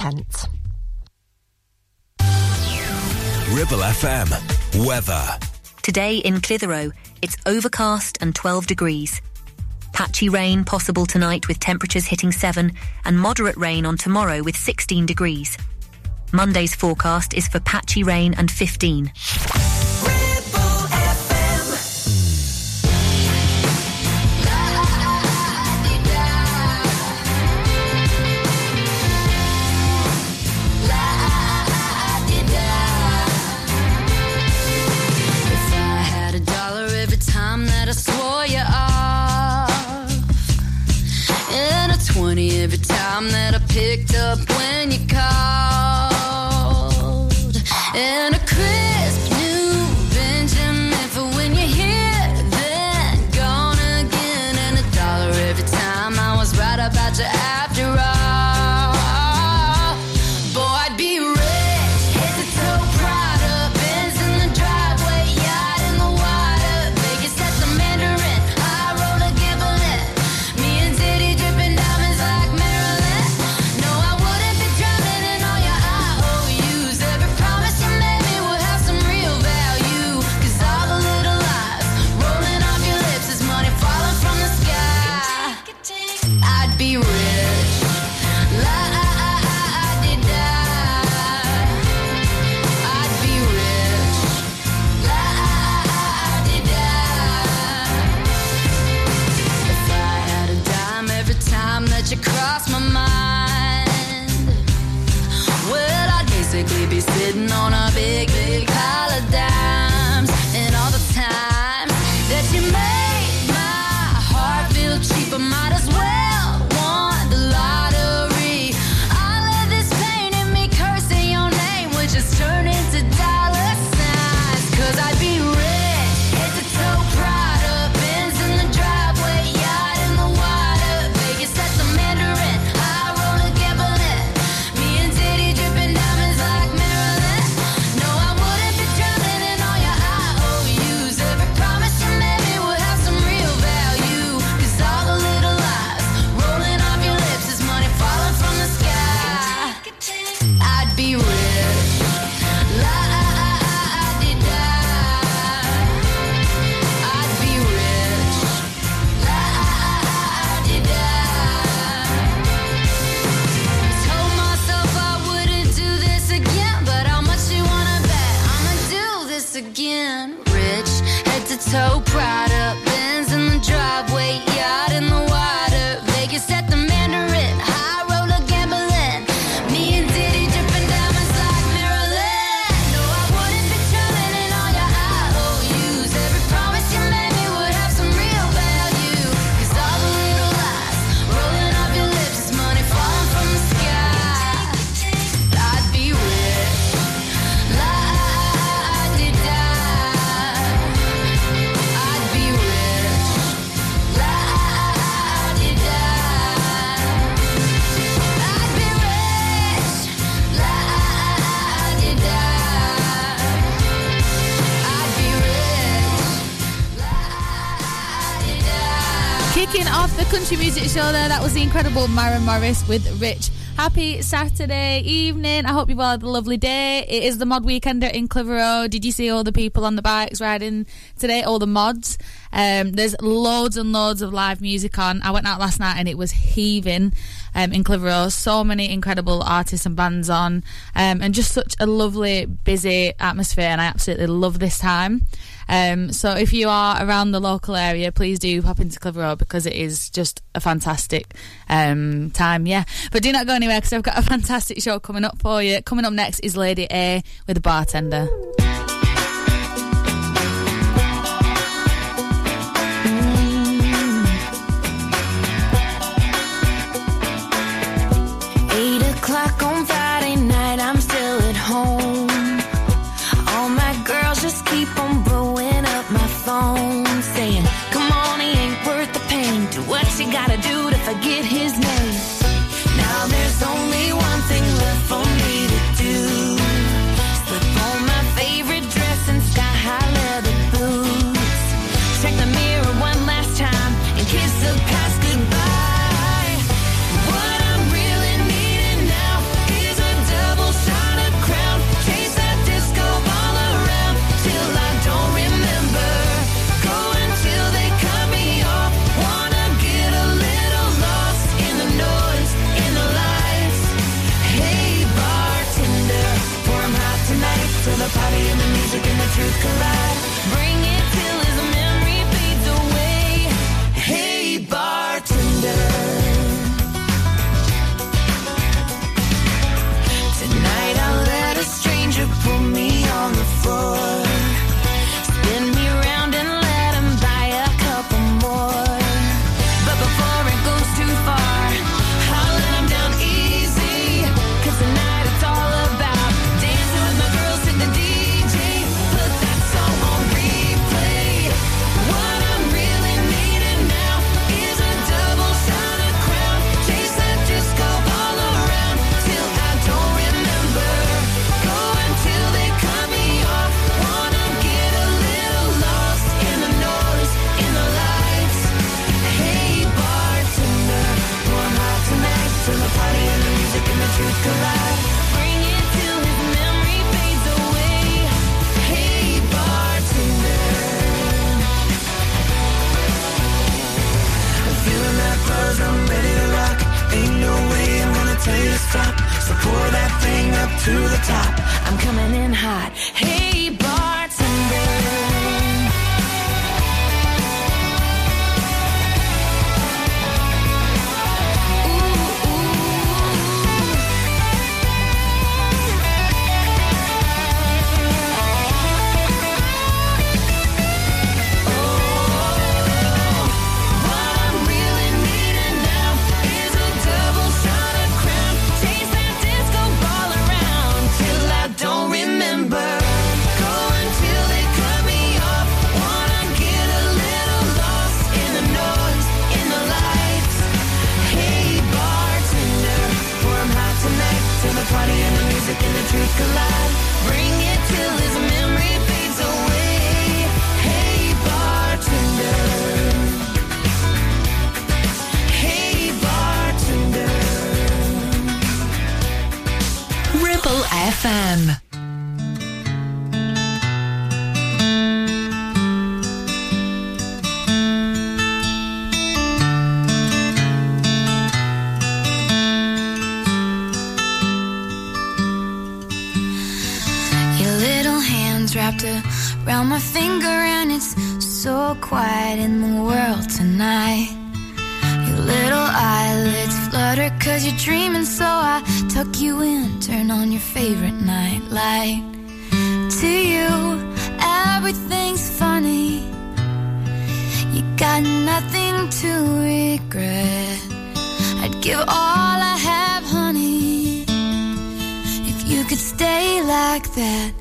pence. Ribble FM weather. Today in Clitheroe, it's overcast and 12 degrees. Patchy rain possible tonight with temperatures hitting 7 and moderate rain on tomorrow with 16 degrees. Monday's forecast is for patchy rain and 15. picked up Kicking off the country music show there, that was the incredible Maren Morris with Rich. Happy Saturday evening. I hope you've all had a lovely day. It is the mod weekender in Clitheroe. Did you see all the people on the bikes riding today? All the mods. Um, there's loads and loads of live music on. I went out last night and it was heaving um, in Clitheroe. So many incredible artists and bands on, um, and just such a lovely, busy atmosphere. And I absolutely love this time. Um, so if you are around the local area, please do pop into Clitheroe because it is just a fantastic um, time. Yeah, but do not go anywhere because I've got a fantastic show coming up for you. Coming up next is Lady A with a bartender. Collide. Bring quiet in the world tonight. Your little eyelids flutter cause you're dreaming, so I tuck you in, turn on your favorite night light. To you, everything's funny. You got nothing to regret. I'd give all I have, honey if you could stay like that.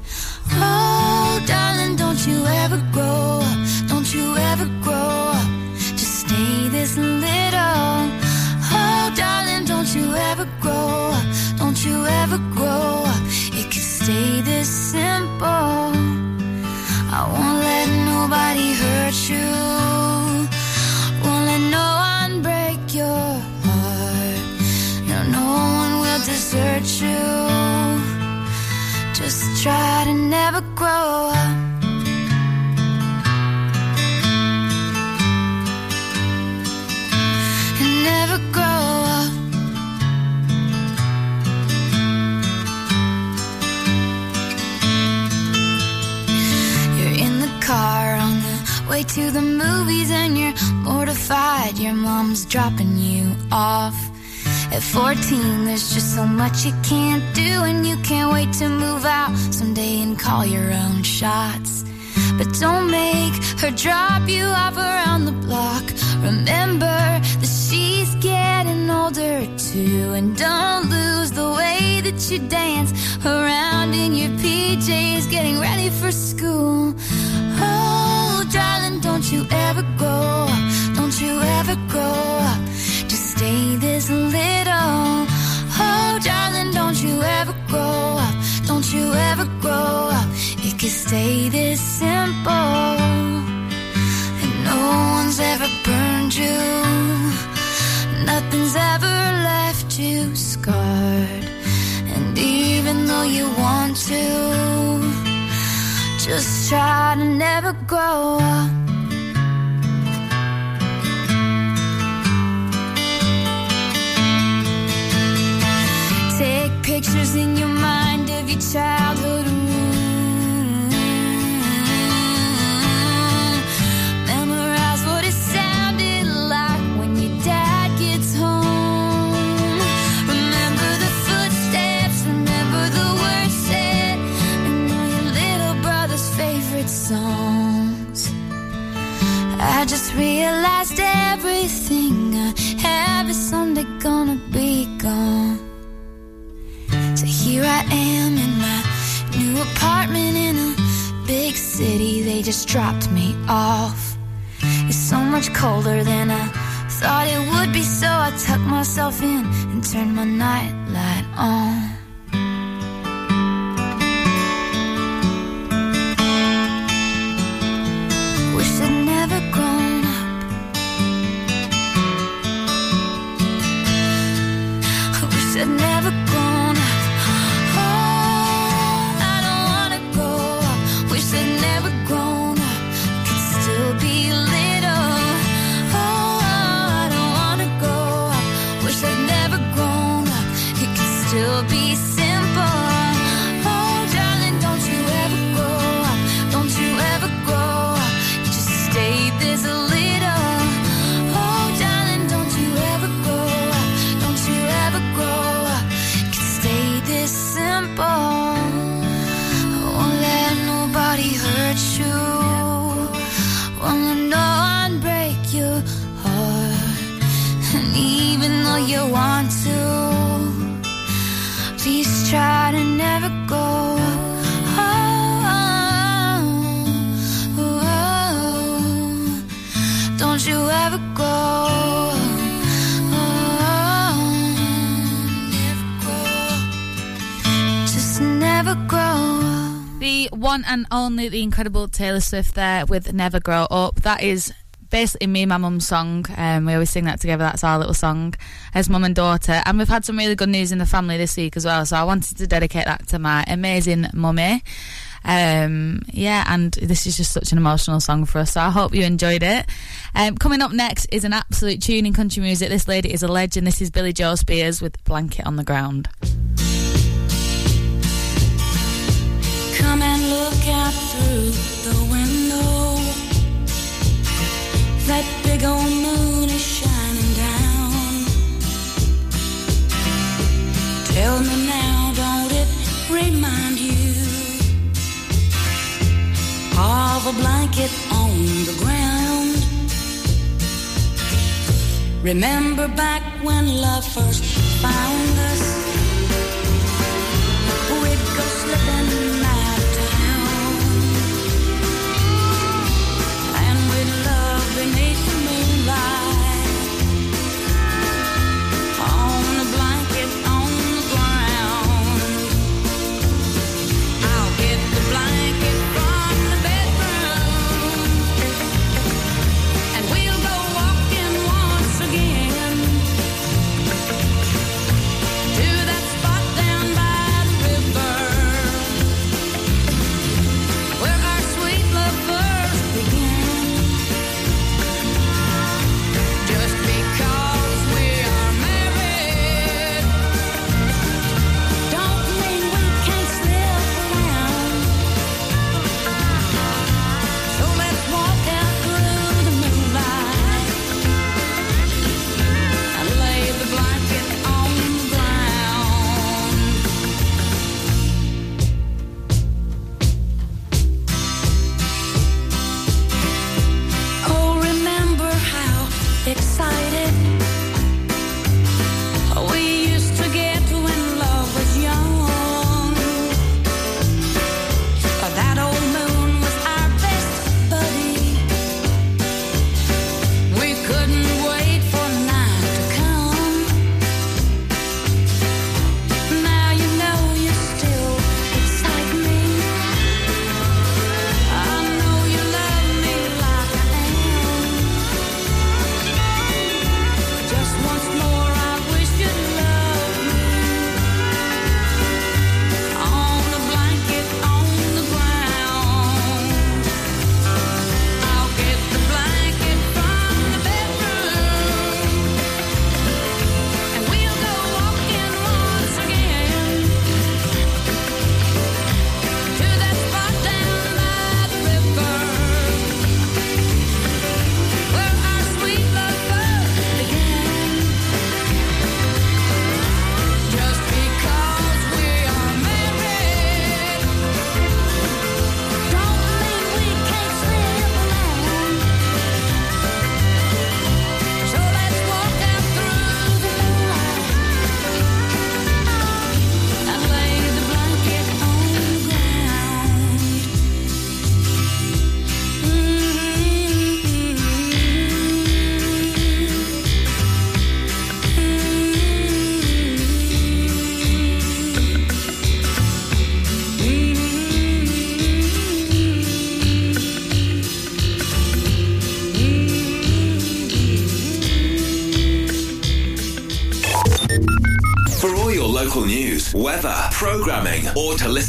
Try to never grow up. And never grow up. You're in the car on the way to the movies and you're mortified. Your mom's dropping you off. At 14, there's just so much you can't do, and you can't wait to move out someday and call your own shots. But don't make her drop you off around the block. Remember that she's getting older too, and don't lose the way that you dance around in your PJs, getting ready for school. Oh, darling, don't you ever grow up? Don't you ever? Just this little. Oh, darling, don't you ever grow up? Don't you ever grow up? It could stay this simple. And no one's ever burned you. Nothing's ever left you scarred. And even though you want to, just try to never grow up. Pictures in your mind of your childhood room. Memorize what it sounded like when your dad gets home. Remember the footsteps, remember the words said, and all your little brother's favorite songs. I just realized everything I have is someday gonna be gone. Here I am in my new apartment in a big city. They just dropped me off. It's so much colder than I thought it would be, so I tucked myself in and turned my nightlight on. And only, the incredible Taylor Swift there with Never Grow Up. That is basically me and my mum's song. Um, we always sing that together. That's our little song as mum and daughter. And we've had some really good news in the family this week as well. So I wanted to dedicate that to my amazing mummy. Um, yeah, and this is just such an emotional song for us. So I hope you enjoyed it. Um, coming up next is an absolute tune in country music. This lady is a legend. This is Billie Jo Spears with Blanket on the Ground. Come out through the window. That big old moon is shining down. Tell me now, don't it remind you of a blanket on the ground? Remember back when love first found us?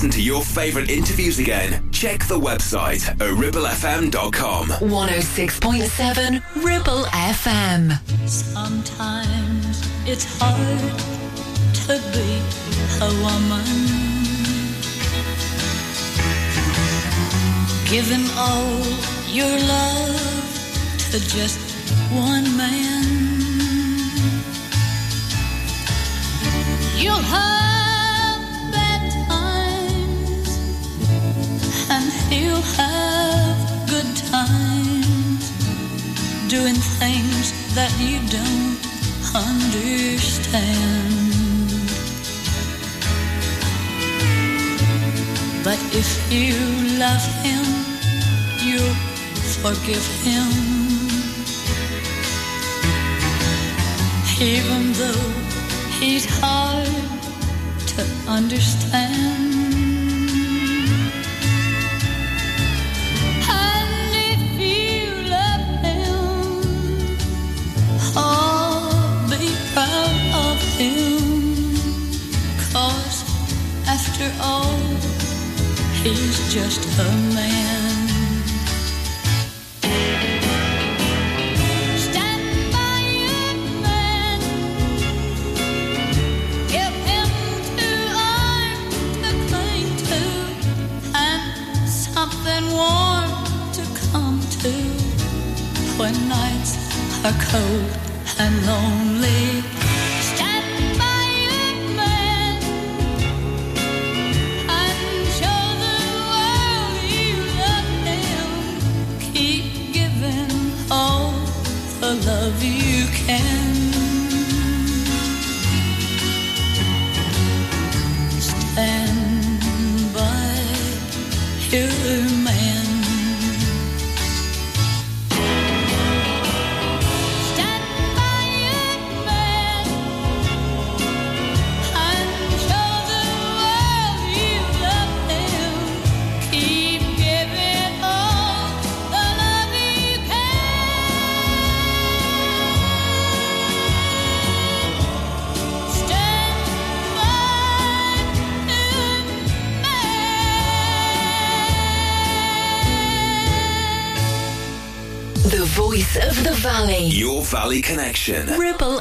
Listen to your favourite interviews again, check the website at ribblefm.com. 106.7 Ribble FM. Sometimes it's hard to be a woman. Giving all your love to just one man. You'll have You'll have good times doing things that you don't understand. But if you love him, you'll forgive him. Even though he's hard to understand. He's just a man. Love you can. Valley Connection. Ribble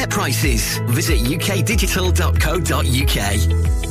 prices. Visit ukdigital.co.uk.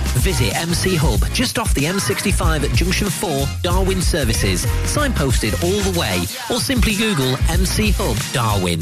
Visit MC Hub just off the M65 at Junction 4, Darwin Services. Signposted all the way, or simply Google MC Hub Darwin.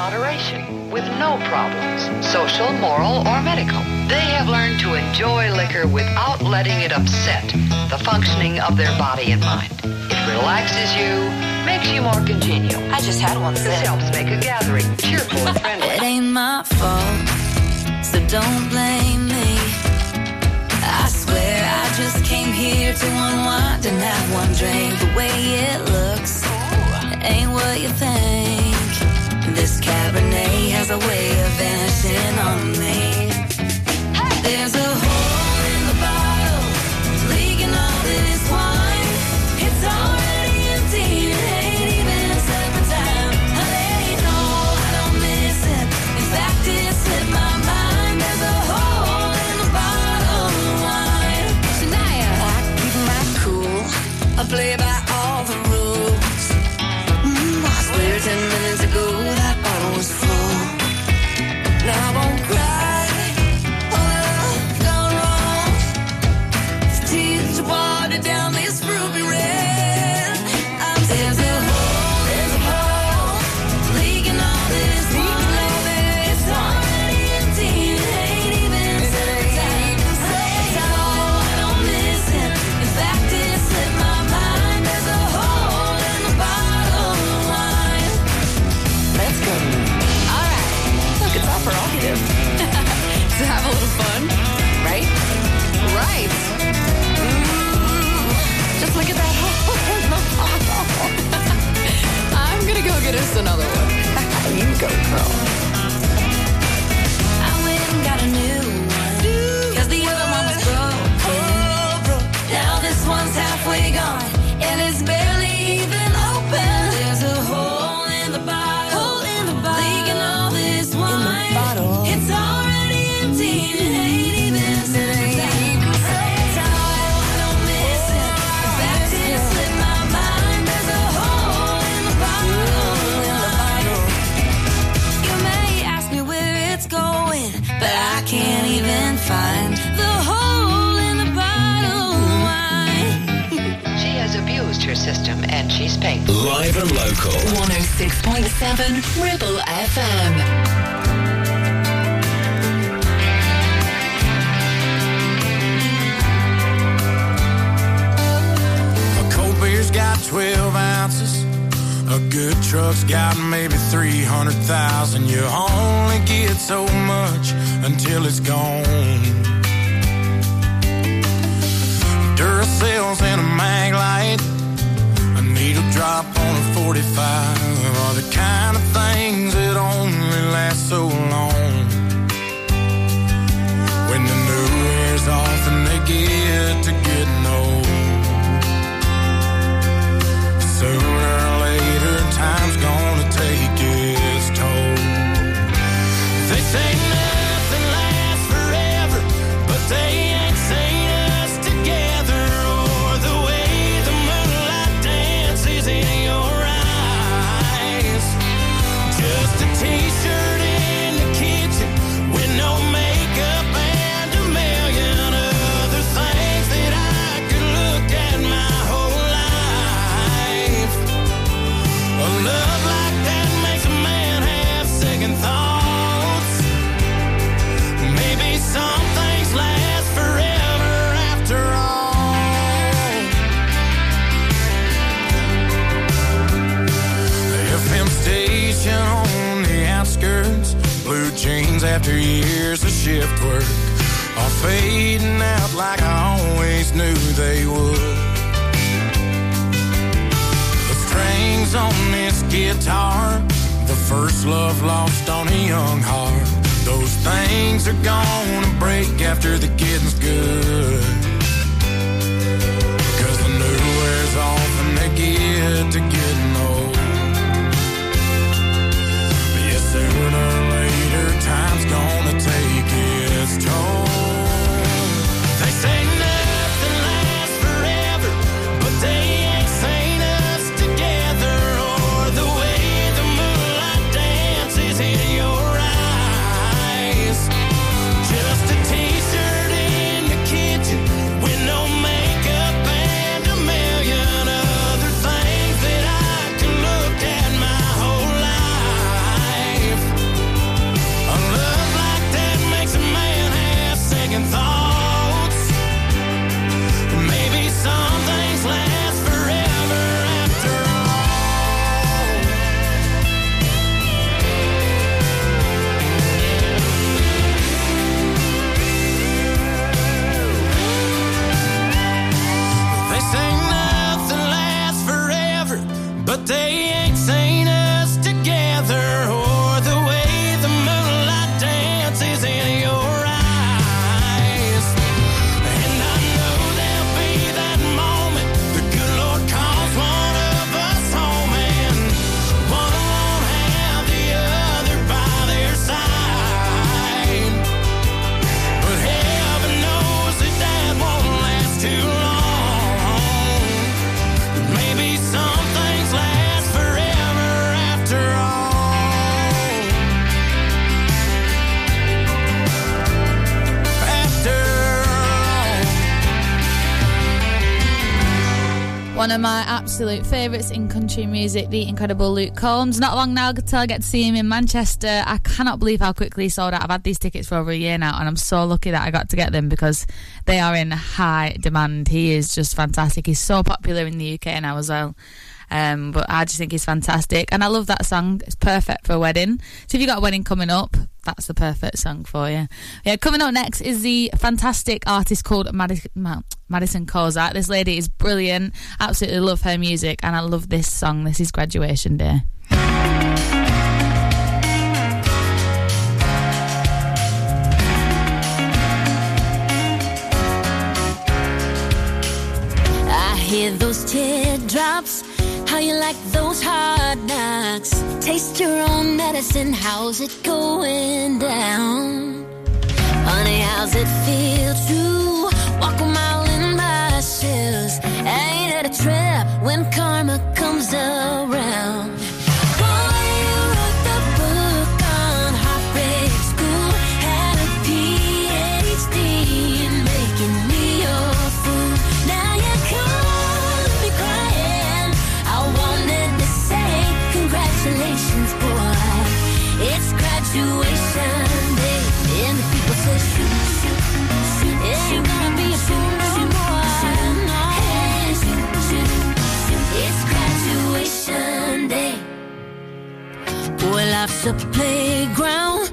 Moderation with no problems, social, moral, or medical. They have learned to enjoy liquor without letting it upset the functioning of their body and mind. It relaxes you, makes you more congenial. I just had one. This helps make a gathering cheerful and friendly. It ain't my fault, so don't blame me. I swear I just came here to unwind and have one drink. The way it looks ain't what you think. This Cabernet has a way of Spain. Live and local. 106.7 Ribble FM. A cold beer's got 12 ounces. A good truck's got maybe 300,000. You only get so much until it's gone. Duracell's in a Maglite drop on a 45 are the kind of things that only last so long. When the new wears off and they get to getting old. Sooner or later, time's gone. shift work are fading out like I always knew they would. The strings on this guitar, the first love lost on a young heart. Those things are gonna break after the getting's good. Cause the new wears off and they get to one of my absolute favourites in country music, the incredible Luke Combs. Not long now until I get to see him in Manchester. I cannot believe how quickly he sold out. I've had these tickets for over a year now, and I'm so lucky that I got to get them because they are in high demand. He is just fantastic. He's so popular in the UK now as well. Um, but I just think he's fantastic, and I love that song. It's perfect for a wedding. So if you got a wedding coming up, that's the perfect song for you. Yeah, coming up next is the fantastic artist called Madison, Madison Kozak. This lady is brilliant. Absolutely love her music, and I love this song. This is Graduation Day. I hear those tears how you like those hard knocks? Taste your own medicine. How's it going down? Honey, how's it feel to walk a mile in my shoes? Ain't it a trip when karma comes around? Boy, life's a playground.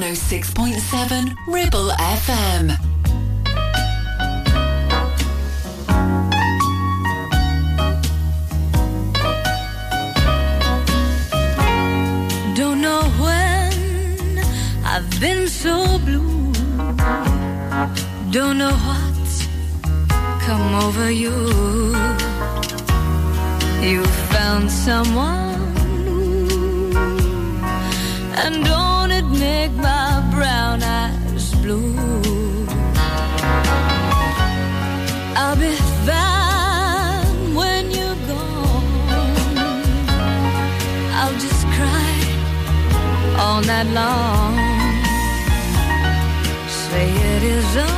106.7 Ribble FM. Don't know when I've been so blue. Don't know what's come over you. You found someone new, and it make my brown eyes blue? I'll be fine when you're gone. I'll just cry all night long. Say it is untrue.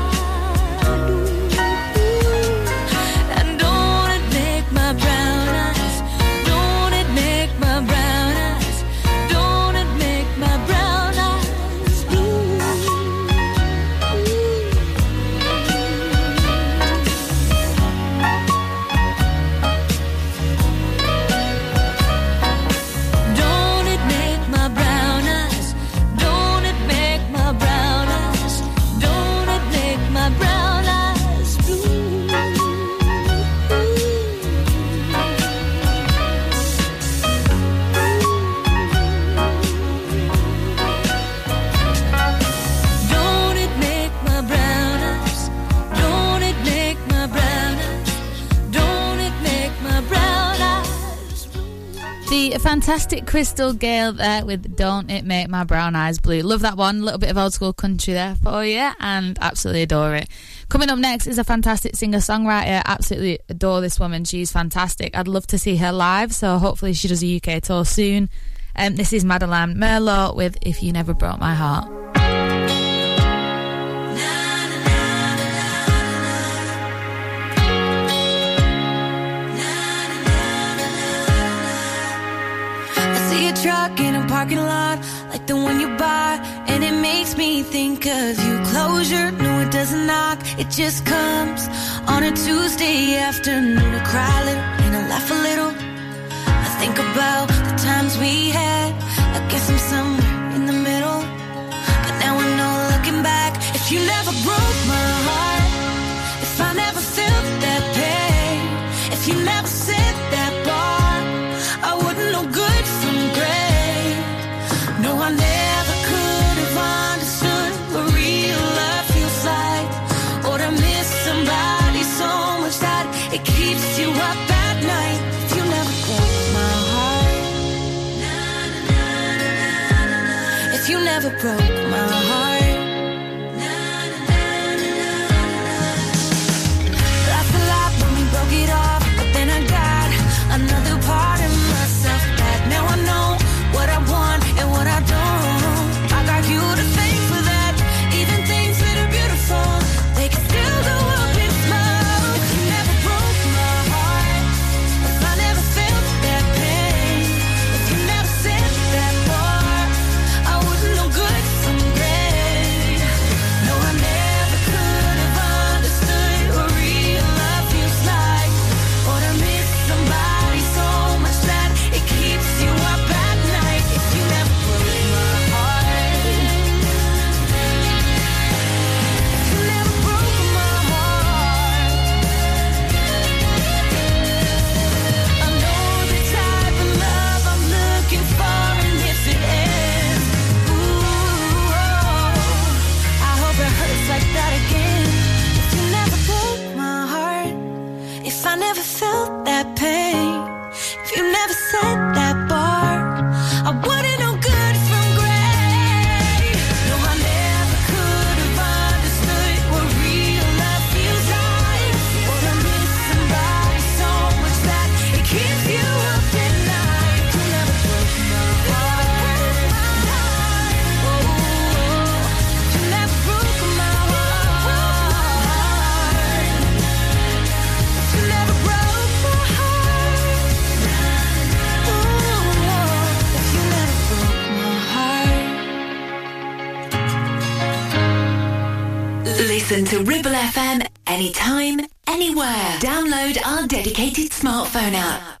fantastic Crystal Gayle there with Don't It Make My Brown Eyes Blue. Love that one. A little bit of old school country there for you and absolutely adore it. Coming up next is a fantastic singer songwriter. Absolutely adore this woman. She's fantastic. I'd love to see her live, so hopefully she does a UK tour soon. Um, this is Madeline Merlo with If You Never Broke My Heart. Truck in a parking lot, like the one you buy, and it makes me think of you. Closure, no, it doesn't knock, it just comes on a Tuesday afternoon. I cry a little and I laugh a little. I think about the times we had. I guess I'm somewhere in the middle, but now I know looking back, if you never broke my never broke Listen to Ribble FM anytime, anywhere. Download our dedicated smartphone app.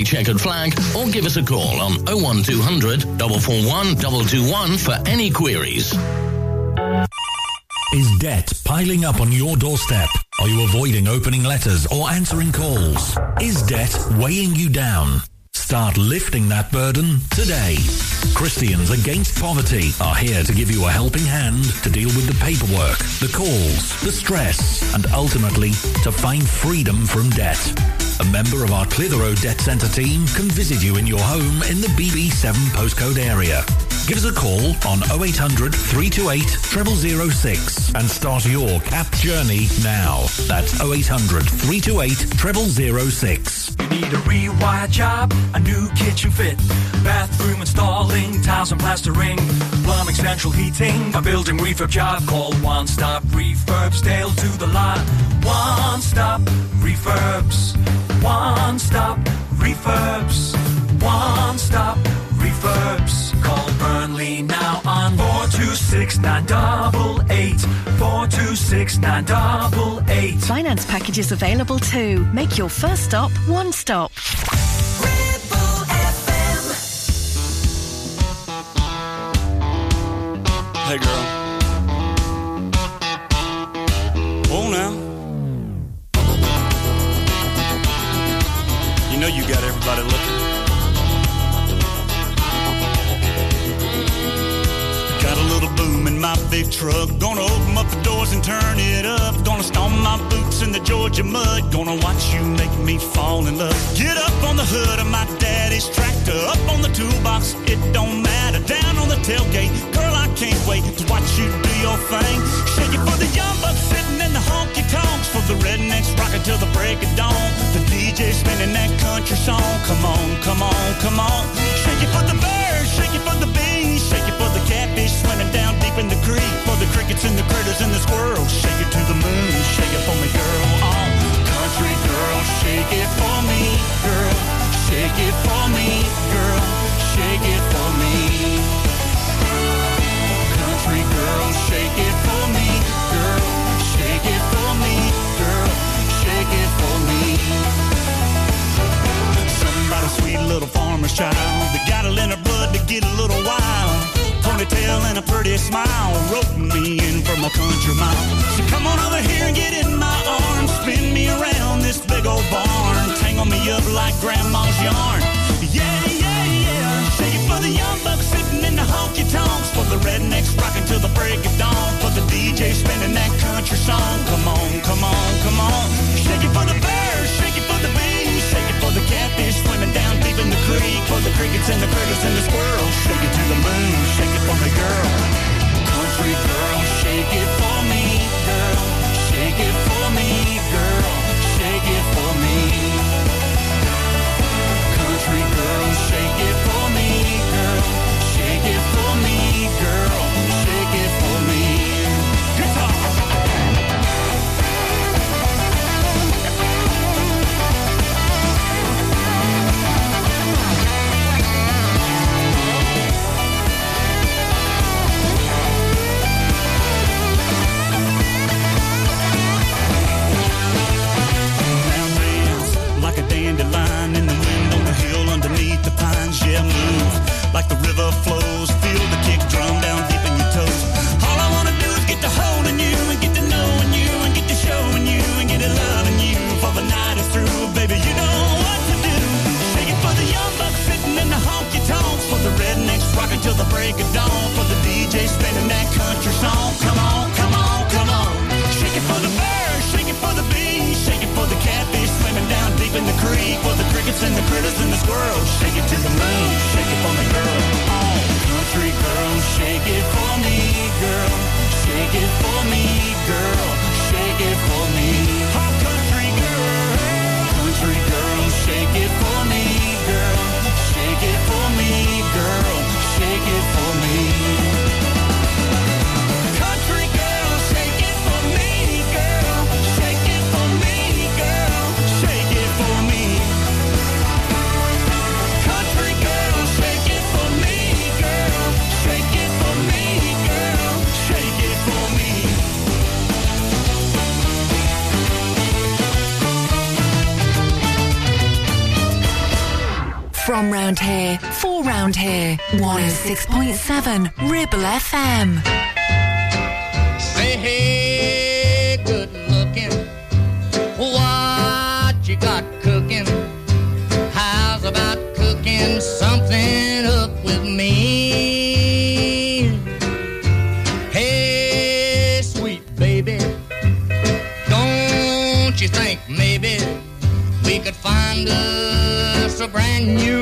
Checkered Flag or give us a call on 01200 441 221 for any queries. Is debt piling up on your doorstep? Are you avoiding opening letters or answering calls? Is debt weighing you down? Start lifting that burden today. Christians Against Poverty are here to give you a helping hand to deal with the paperwork, the calls, the stress, and ultimately to find freedom from debt. A member of our Clitheroe Debt Centre team can visit you in your home in the BB7 postcode area. Give us a call on 0800 328 0006 and start your CAP journey now. That's 0800 328 0006. You need a rewire job, a new kitchen fit, bathroom installing, tiles and plastering, plumbing, central heating, a building refurb job. Call One Stop Refurbs, Dale to the lot. One Stop Refurbs. One Stop Refurbs. One Stop Refurbs. Call only now on 4269 double eight. 4269 double eight. Finance packages available too. Make your first stop one stop. Hey girl. Oh now. You know you got everybody looking big truck. Gonna open up the doors and turn it up. Gonna stomp my boots in the Georgia mud. Gonna watch you make me fall in love. Get up on the hood of my daddy's tractor. Up on the toolbox, it don't matter. Down on the tailgate, girl, I can't wait to watch you do your thing. Shake it for the young bucks sitting in the honky tonks. For the rednecks rocking till the break of dawn. The DJ spinning that country song. Come on, come on, come on. Shake it for the birds, shake it for the bees, shake it for the catfish swimming down deep in the creek. For the crickets and the critters and the squirrels. Shake it to the moon, shake it for me, girl. Oh, country girl, shake it for me, girl. Shake it for me, girl. Shake it for me. Country girl, shake it for me, girl. Shake it for me, girl. Shake it for me. Somebody sweet little farmer's child that got it in her blood to get a little wild. Ponytail and a pretty smile, roping me in from a country mile. So come on over here and get in my arms, spin me around this big old barn, tangle me up like grandma's yarn. Yeah, yeah, yeah. Shake it for the young bucks sitting in the honky tonks, for the rednecks rocking till the crickets and the critters and the squirrels. Shake it to the moon, shake it for me, girl. Country girl, shake it for me, girl. Shake it for me, girl. Shake it for me. River flows. Feel the kick drum down deep in your toes. All I wanna do is get to holding you and get to knowing you and get to showing you and get to loving you for the night is through, baby. You know what to do. Shake it for the young bucks sitting in the honky tonks, for the rednecks rocking till the break of dawn, for the DJ spinning that country song. Come on, come on, come on. Shake it for the birds, shake it for the bees, shake it for the catfish swimming down deep in the creek, for the crickets and the critters and the squirrels. Shake it to the moon, shake it for me, shake it for me, girl. Shake it for me, girl. Shake it for me. For round here, 106.7 Ribble FM. Say, hey, good looking. What you got cooking? How's about cooking something up with me? Hey, sweet baby, don't you think maybe we could find us a brand new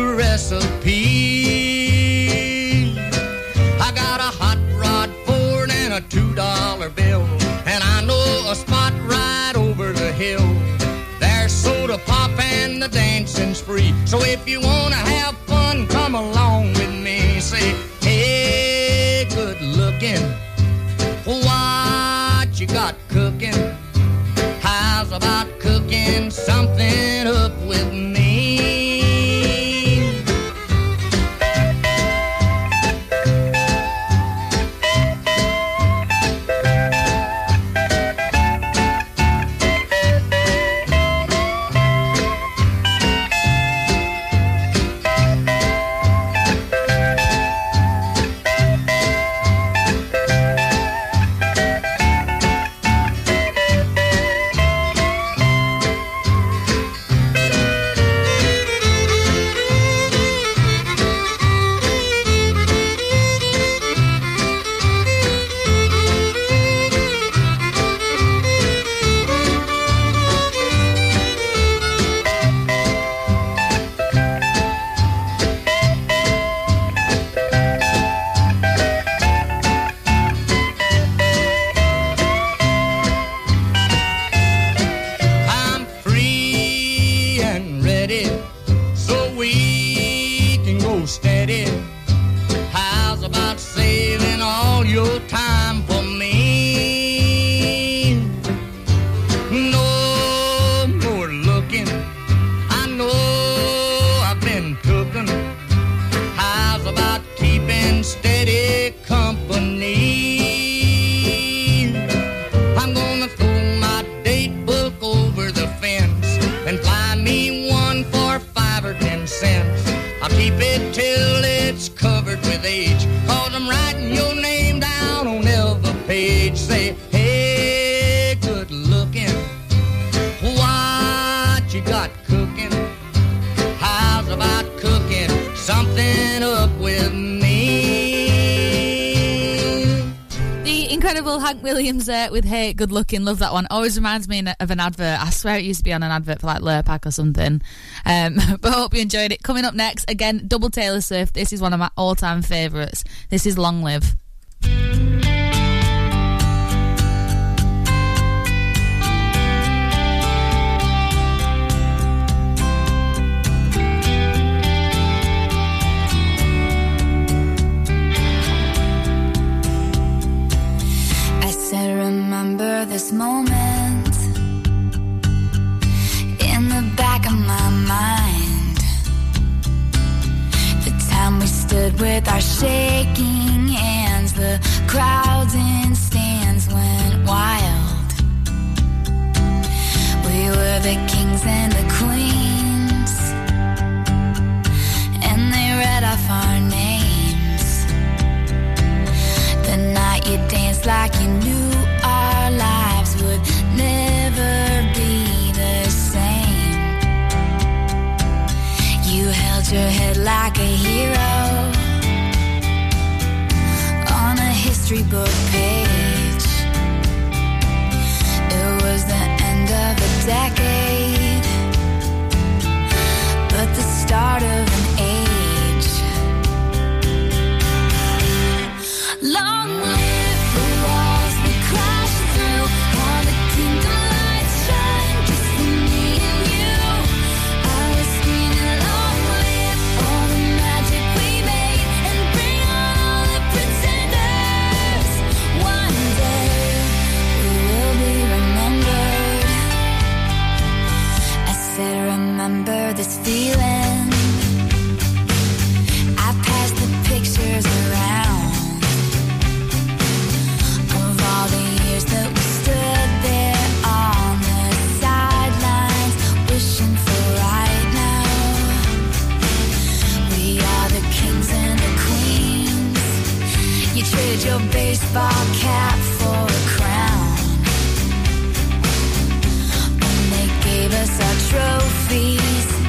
Hank Williams there with Hey, Good Looking. Love that one. Always reminds me of an advert. I swear it used to be on an advert for like Lurpak or something. Um, but I hope you enjoyed it. Coming up next, again, double Taylor Swift. This is one of my all time favourites. This is Long Live. this moment. trophies.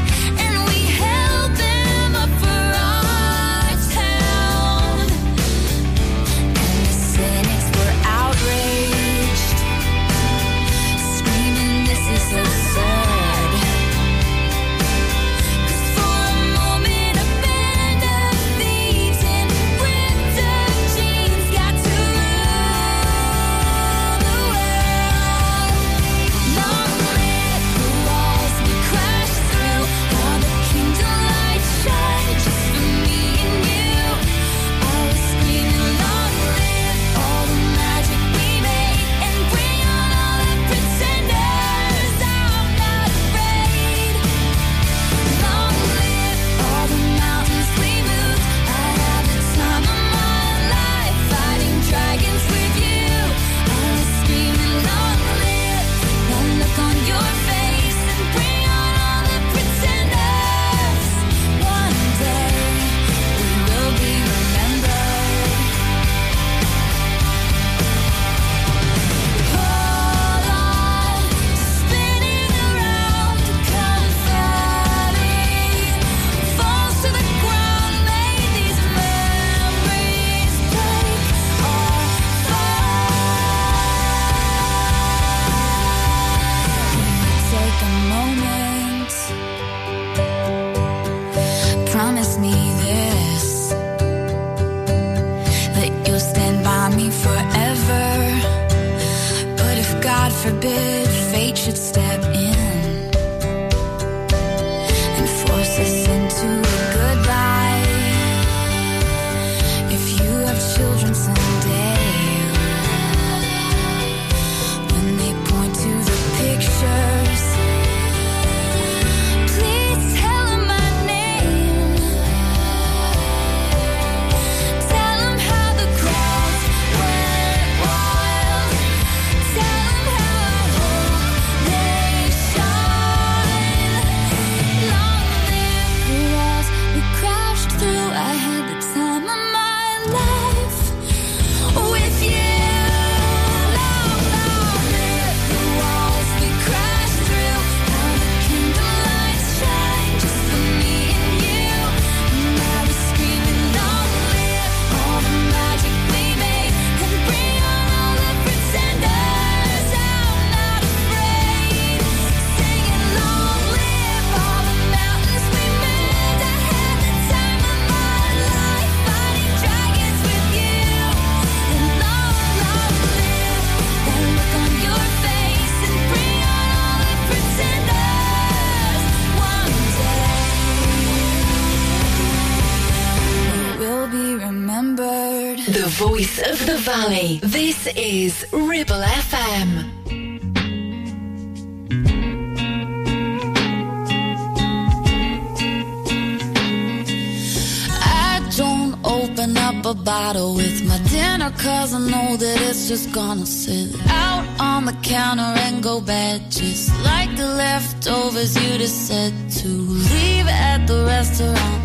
Gonna sit out on the counter and go bad. Just like the leftovers you just said to leave at the restaurant.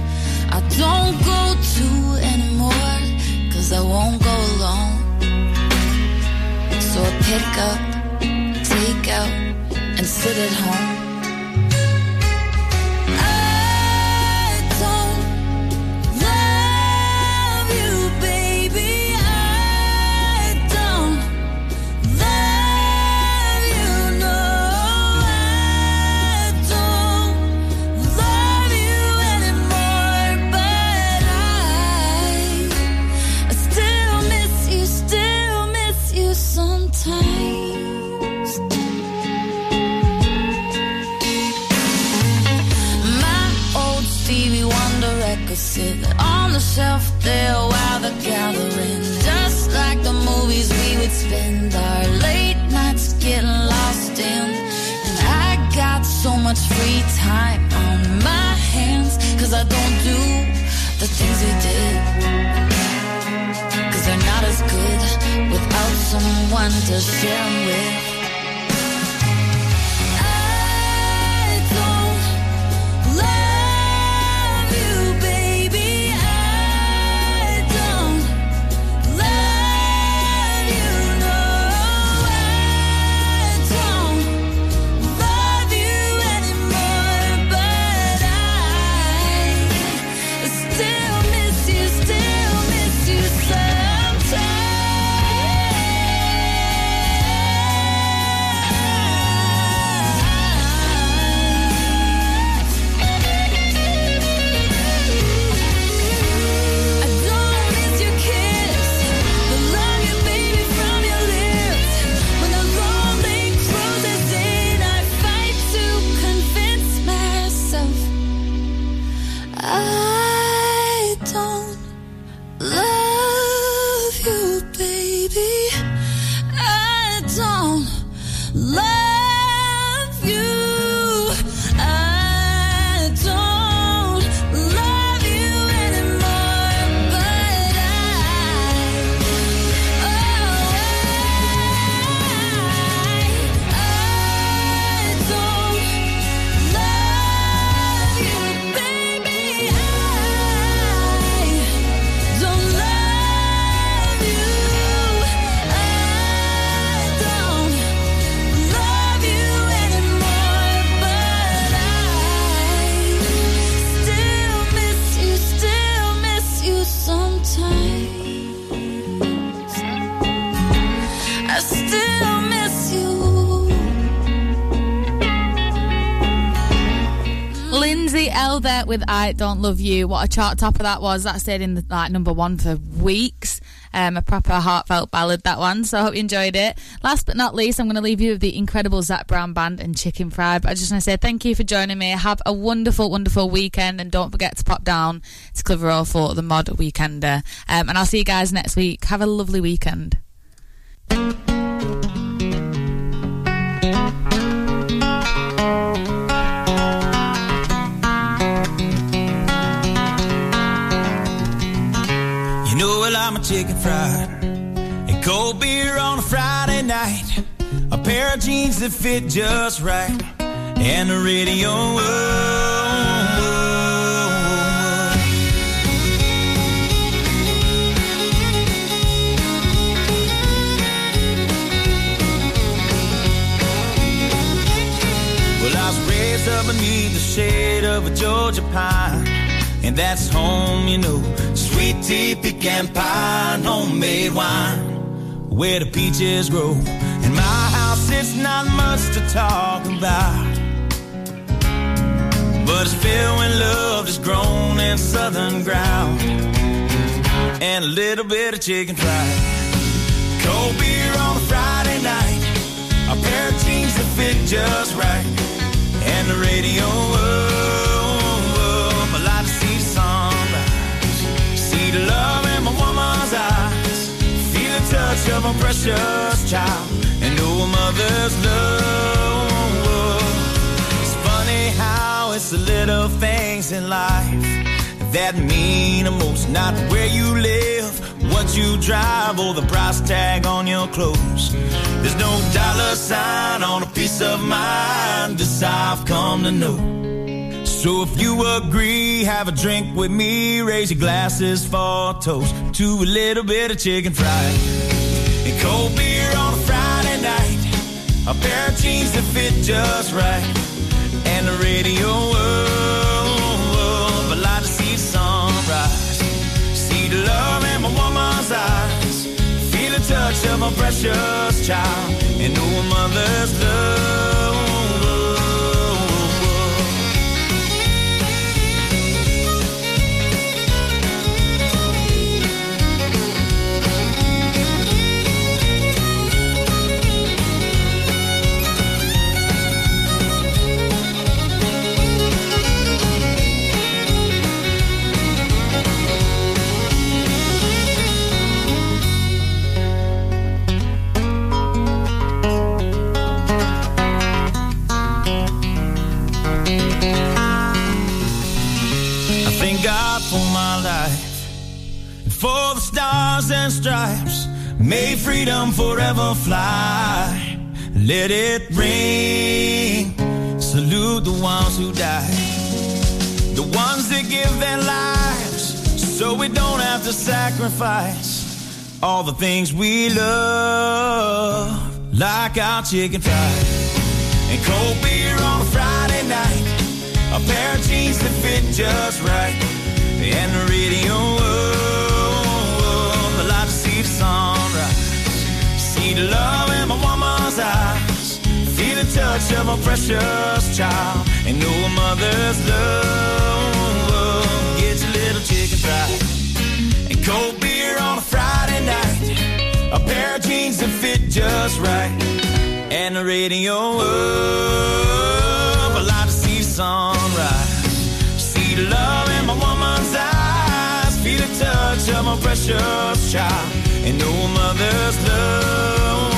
I don't go to anymore cause I won't go alone. So I pick up, take out, and sit at home. On there while they're gathering. Just like the movies we would spend our late nights getting lost in. And I got so much free time on my hands. Cause I don't do the things we did. Cause they're not as good without someone to share with. With I Don't Love You. What a chart topper that was. That stayed in the, like number one for weeks. Um, a proper heartfelt ballad, that one. So I hope you enjoyed it. Last but not least, I'm going to leave you with the incredible Zac Brown Band and Chicken Fried. But I just want to say thank you for joining me. Have a wonderful, wonderful weekend. And don't forget to pop down to Clitheroe for the Mod Weekender. Um, and I'll see you guys next week. Have a lovely weekend. Chicken fried and cold beer on a Friday night, a pair of jeans that fit just right, and the radio. up beneath the shade of a Georgia pine, and that's home, you know. Sweet tea, pecan pie, and homemade wine, where the peaches grow. In my house, it's not much to talk about. But it's filled with love that's grown in southern ground. And a little bit of chicken fried. Cold beer on a Friday night. A pair of jeans that fit just right. And the radio precious child and know a mother's love. It's funny how it's the little things in life that mean the most. Not where you live, what you drive, or the price tag on your clothes. There's no dollar sign on a piece of mind. This I've come to know. So if you agree, have a drink with me. Raise your glasses for a toast to a little bit of chicken fried and cold beer on a Friday night. A pair of jeans that fit just right, and the radio. Oh, I like to see the sunrise, see the love in my woman's eyes, feel the touch of my precious child, and know a mother's love. Let it ring. Salute the ones who died, the ones that give their lives so we don't have to sacrifice all the things we love, like our chicken fried and cold beer on a Friday night. A pair of jeans that fit just right. And the touch of a precious child. And know a mother's love. Get your little chicken fried. And cold beer on a Friday night. A pair of jeans that fit just right. And the radio, oh, I like to see the sunrise. See the love in my woman's eyes. Feel the touch of my precious child. And know a mother's love.